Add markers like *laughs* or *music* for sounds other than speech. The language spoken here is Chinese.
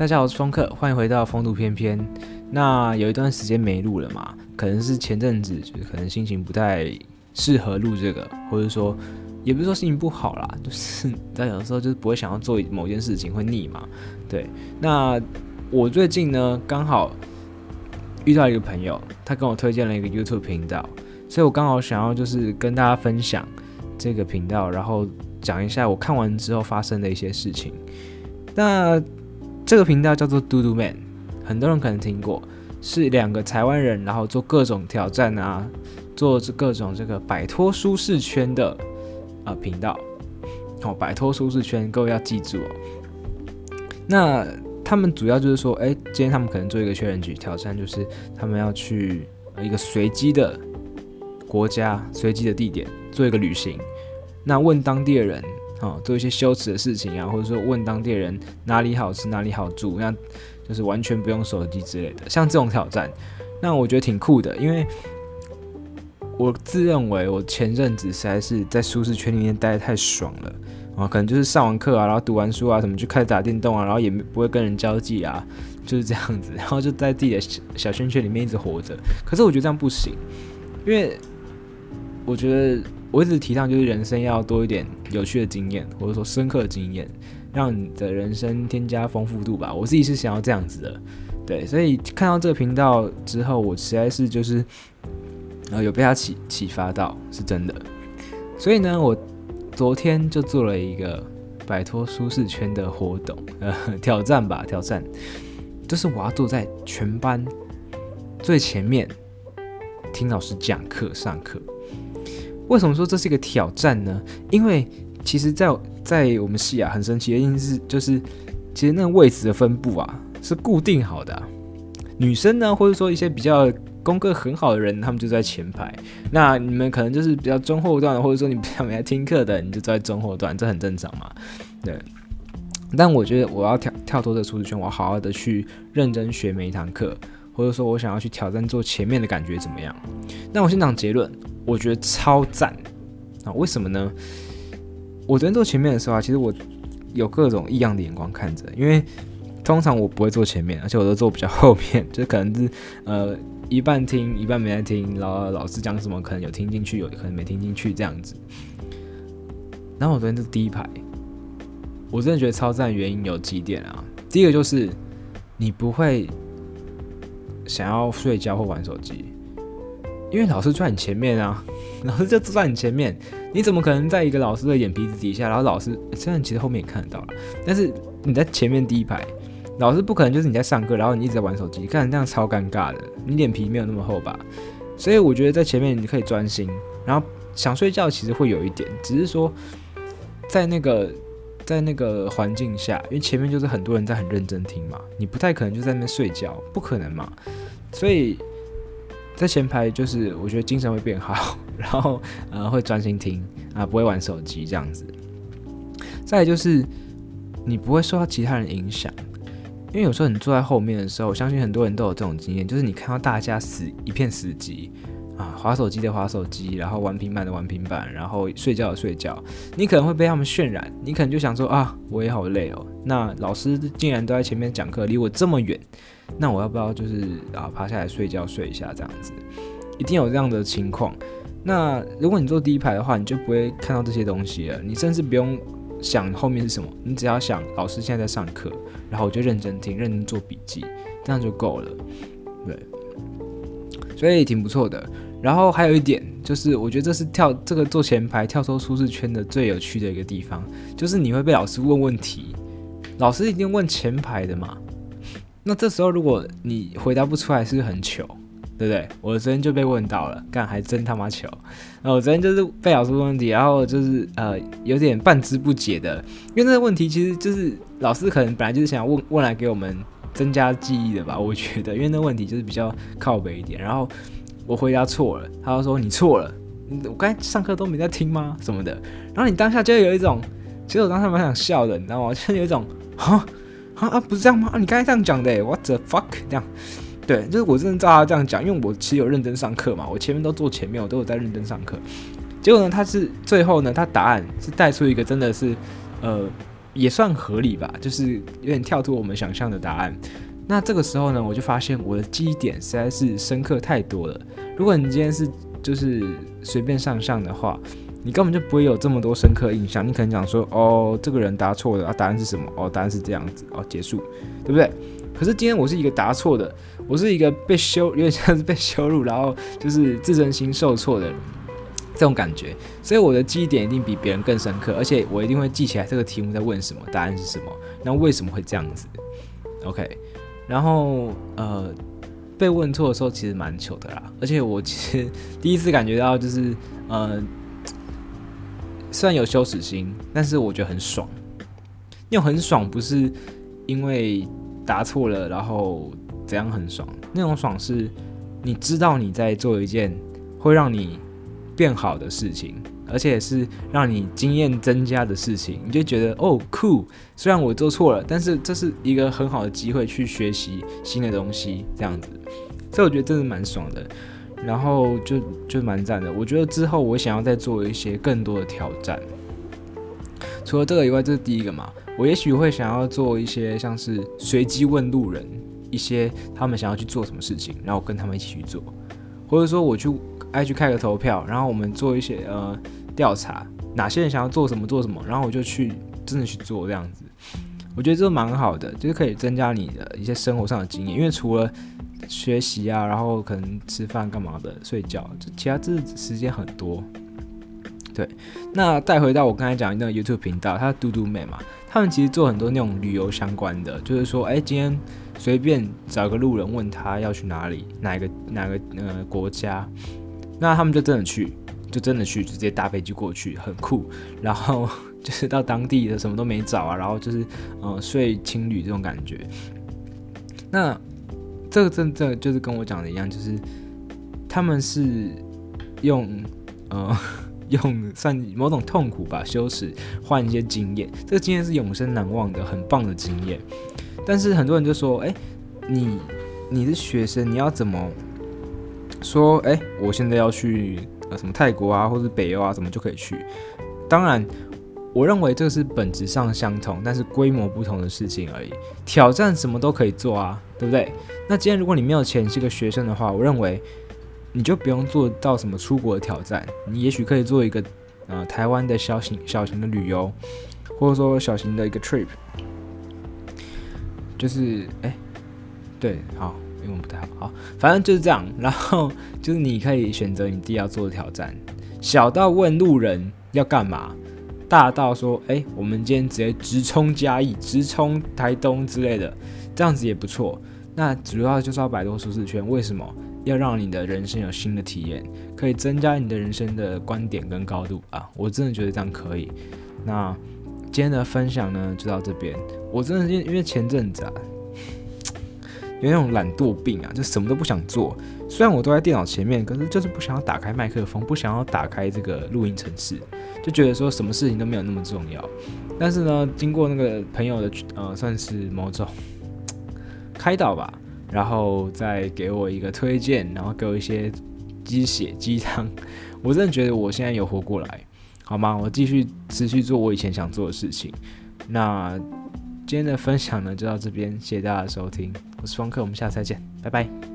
大家好，我是风客，欢迎回到风度翩翩。那有一段时间没录了嘛？可能是前阵子就是可能心情不太适合录这个，或者说也不是说心情不好啦，就是但有时候就是不会想要做某件事情，会腻嘛。对，那我最近呢刚好遇到一个朋友，他跟我推荐了一个 YouTube 频道，所以我刚好想要就是跟大家分享这个频道，然后讲一下我看完之后发生的一些事情。那这个频道叫做嘟嘟 man，很多人可能听过，是两个台湾人，然后做各种挑战啊，做各种这个摆脱舒适圈的啊频道。好，摆脱舒适圈，各位要记住哦。那他们主要就是说，哎，今天他们可能做一个确认局挑战，就是他们要去一个随机的国家、随机的地点做一个旅行，那问当地的人。哦，做一些羞耻的事情啊，或者说问当地人哪里好吃，哪里好住，那就是完全不用手机之类的。像这种挑战，那我觉得挺酷的，因为我自认为我前阵子实在是在舒适圈里面待得太爽了啊，可能就是上完课啊，然后读完书啊，什么就开始打电动啊，然后也不会跟人交际啊，就是这样子，然后就在自己的小小圈圈里面一直活着。可是我觉得这样不行，因为我觉得。我一直提倡，就是人生要多一点有趣的经验，或者说深刻的经验，让你的人生添加丰富度吧。我自己是想要这样子的，对。所以看到这个频道之后，我实在是就是呃有被他启启发到，是真的。所以呢，我昨天就做了一个摆脱舒适圈的活动，呃，挑战吧，挑战，就是我要坐在全班最前面听老师讲课上课。为什么说这是一个挑战呢？因为其实在，在我们系啊，很神奇的一件事就是，其实那个位置的分布啊是固定好的。女生呢，或者说一些比较功课很好的人，他们就在前排。那你们可能就是比较中后段，或者说你比较没来听课的，你就在中后段，这很正常嘛。对。但我觉得我要跳跳脱这个舒适圈，我要好好的去认真学每一堂课，或者说我想要去挑战坐前面的感觉怎么样？那我先讲结论。我觉得超赞啊！为什么呢？我昨天坐前面的时候啊，其实我有各种异样的眼光看着，因为通常我不会坐前面，而且我都坐比较后面，*laughs* 就可能是呃一半听一半没在听，然后老师讲什么可能有听进去，有可能没听进去这样子。然后我昨天是第一排，我真的觉得超赞原因有几点啊。第一个就是你不会想要睡觉或玩手机。因为老师坐在你前面啊，*laughs* 老师就坐在你前面，你怎么可能在一个老师的眼皮子底下？然后老师虽然其实后面也看得到了，但是你在前面第一排，老师不可能就是你在上课，然后你一直在玩手机，看这样超尴尬的。你脸皮没有那么厚吧？所以我觉得在前面你可以专心，然后想睡觉其实会有一点，只是说在那个在那个环境下，因为前面就是很多人在很认真听嘛，你不太可能就在那边睡觉，不可能嘛，所以。在前排就是我觉得精神会变好，*laughs* 然后呃会专心听啊，不会玩手机这样子。再就是你不会受到其他人影响，因为有时候你坐在后面的时候，我相信很多人都有这种经验，就是你看到大家死一片死寂啊，滑手机的滑手机，然后玩平板的玩平板，然后睡觉的睡觉，你可能会被他们渲染，你可能就想说啊，我也好累哦。那老师竟然都在前面讲课，离我这么远。那我要不要就是啊趴下来睡觉睡一下这样子，一定有这样的情况。那如果你坐第一排的话，你就不会看到这些东西了。你甚至不用想后面是什么，你只要想老师现在在上课，然后我就认真听，认真做笔记，这样就够了。对，所以挺不错的。然后还有一点就是，我觉得这是跳这个坐前排跳出舒适圈的最有趣的一个地方，就是你会被老师问问题，老师一定问前排的嘛。那这时候如果你回答不出来，是不是很糗，对不对？我昨天就被问到了，干还真他妈糗。然后我昨天就是被老师问问题，然后就是呃有点半知不解的，因为那个问题其实就是老师可能本来就是想问问来给我们增加记忆的吧，我觉得，因为那问题就是比较靠北一点。然后我回答错了，他就说你错了，我刚才上课都没在听吗？什么的。然后你当下就有一种，其实我当时蛮想笑的，你知道吗？*laughs* 就有一种哈。*laughs* 啊啊，不是这样吗？啊，你刚才这样讲的，what the fuck？这样，对，就是我真的照他这样讲，因为我其实有认真上课嘛，我前面都坐前面，我都有在认真上课。结果呢，他是最后呢，他答案是带出一个真的是，呃，也算合理吧，就是有点跳脱我们想象的答案。那这个时候呢，我就发现我的记忆点实在是深刻太多了。如果你今天是就是随便上上的话，你根本就不会有这么多深刻印象。你可能讲说，哦，这个人答错了啊，答案是什么？哦，答案是这样子，哦，结束，对不对？可是今天我是一个答错的，我是一个被羞，有点像是 *laughs* 被羞辱，然后就是自尊心受挫的人，这种感觉。所以我的记忆点一定比别人更深刻，而且我一定会记起来这个题目在问什么，答案是什么，那为什么会这样子？OK。然后呃，被问错的时候其实蛮糗的啦，而且我其实第一次感觉到就是呃，虽然有羞耻心，但是我觉得很爽。那种很爽不是因为答错了然后怎样很爽，那种爽是你知道你在做一件会让你变好的事情。而且是让你经验增加的事情，你就觉得哦酷。虽然我做错了，但是这是一个很好的机会去学习新的东西，这样子。所以我觉得真的蛮爽的，然后就就蛮赞的。我觉得之后我想要再做一些更多的挑战。除了这个以外，这是第一个嘛。我也许会想要做一些像是随机问路人，一些他们想要去做什么事情，然后跟他们一起去做，或者说我去爱去开个投票，然后我们做一些呃。调查哪些人想要做什么做什么，然后我就去真的去做这样子，我觉得这蛮好的，就是可以增加你的一些生活上的经验。因为除了学习啊，然后可能吃饭干嘛的、睡觉，就其他这时间很多。对，那带回到我刚才讲的那个 YouTube 频道，它嘟嘟妹嘛，他们其实做很多那种旅游相关的，就是说，哎，今天随便找个路人问他要去哪里，哪个哪个呃国家，那他们就真的去。就真的去，直接搭飞机过去，很酷。然后就是到当地的什么都没找啊，然后就是呃睡青旅这种感觉。那这个真正就是跟我讲的一样，就是他们是用呃 *laughs* 用算某种痛苦吧，羞耻换一些经验。这个经验是永生难忘的，很棒的经验。但是很多人就说：“哎，你你是学生，你要怎么说？哎，我现在要去呃。”什么泰国啊，或者北欧啊，怎么就可以去？当然，我认为这个是本质上相同，但是规模不同的事情而已。挑战什么都可以做啊，对不对？那今天如果你没有钱，是个学生的话，我认为你就不用做到什么出国的挑战。你也许可以做一个呃台湾的小型小型的旅游，或者说小型的一个 trip，就是哎，对，好。英文不太好，好，反正就是这样。然后就是你可以选择你自己要做的挑战，小到问路人要干嘛，大到说，哎，我们今天直接直冲嘉义，直冲台东之类的，这样子也不错。那主要就是要摆脱舒适圈。为什么？要让你的人生有新的体验，可以增加你的人生的观点跟高度啊！我真的觉得这样可以。那今天的分享呢，就到这边。我真的因因为前阵子啊。*laughs* 有那种懒惰病啊，就什么都不想做。虽然我都在电脑前面，可是就是不想要打开麦克风，不想要打开这个录音程式，就觉得说什么事情都没有那么重要。但是呢，经过那个朋友的呃，算是某种开导吧，然后再给我一个推荐，然后给我一些鸡血鸡汤，我真的觉得我现在有活过来，好吗？我继续持续做我以前想做的事情。那。今天的分享呢，就到这边，谢谢大家的收听，我是方克，我们下次再见，拜拜。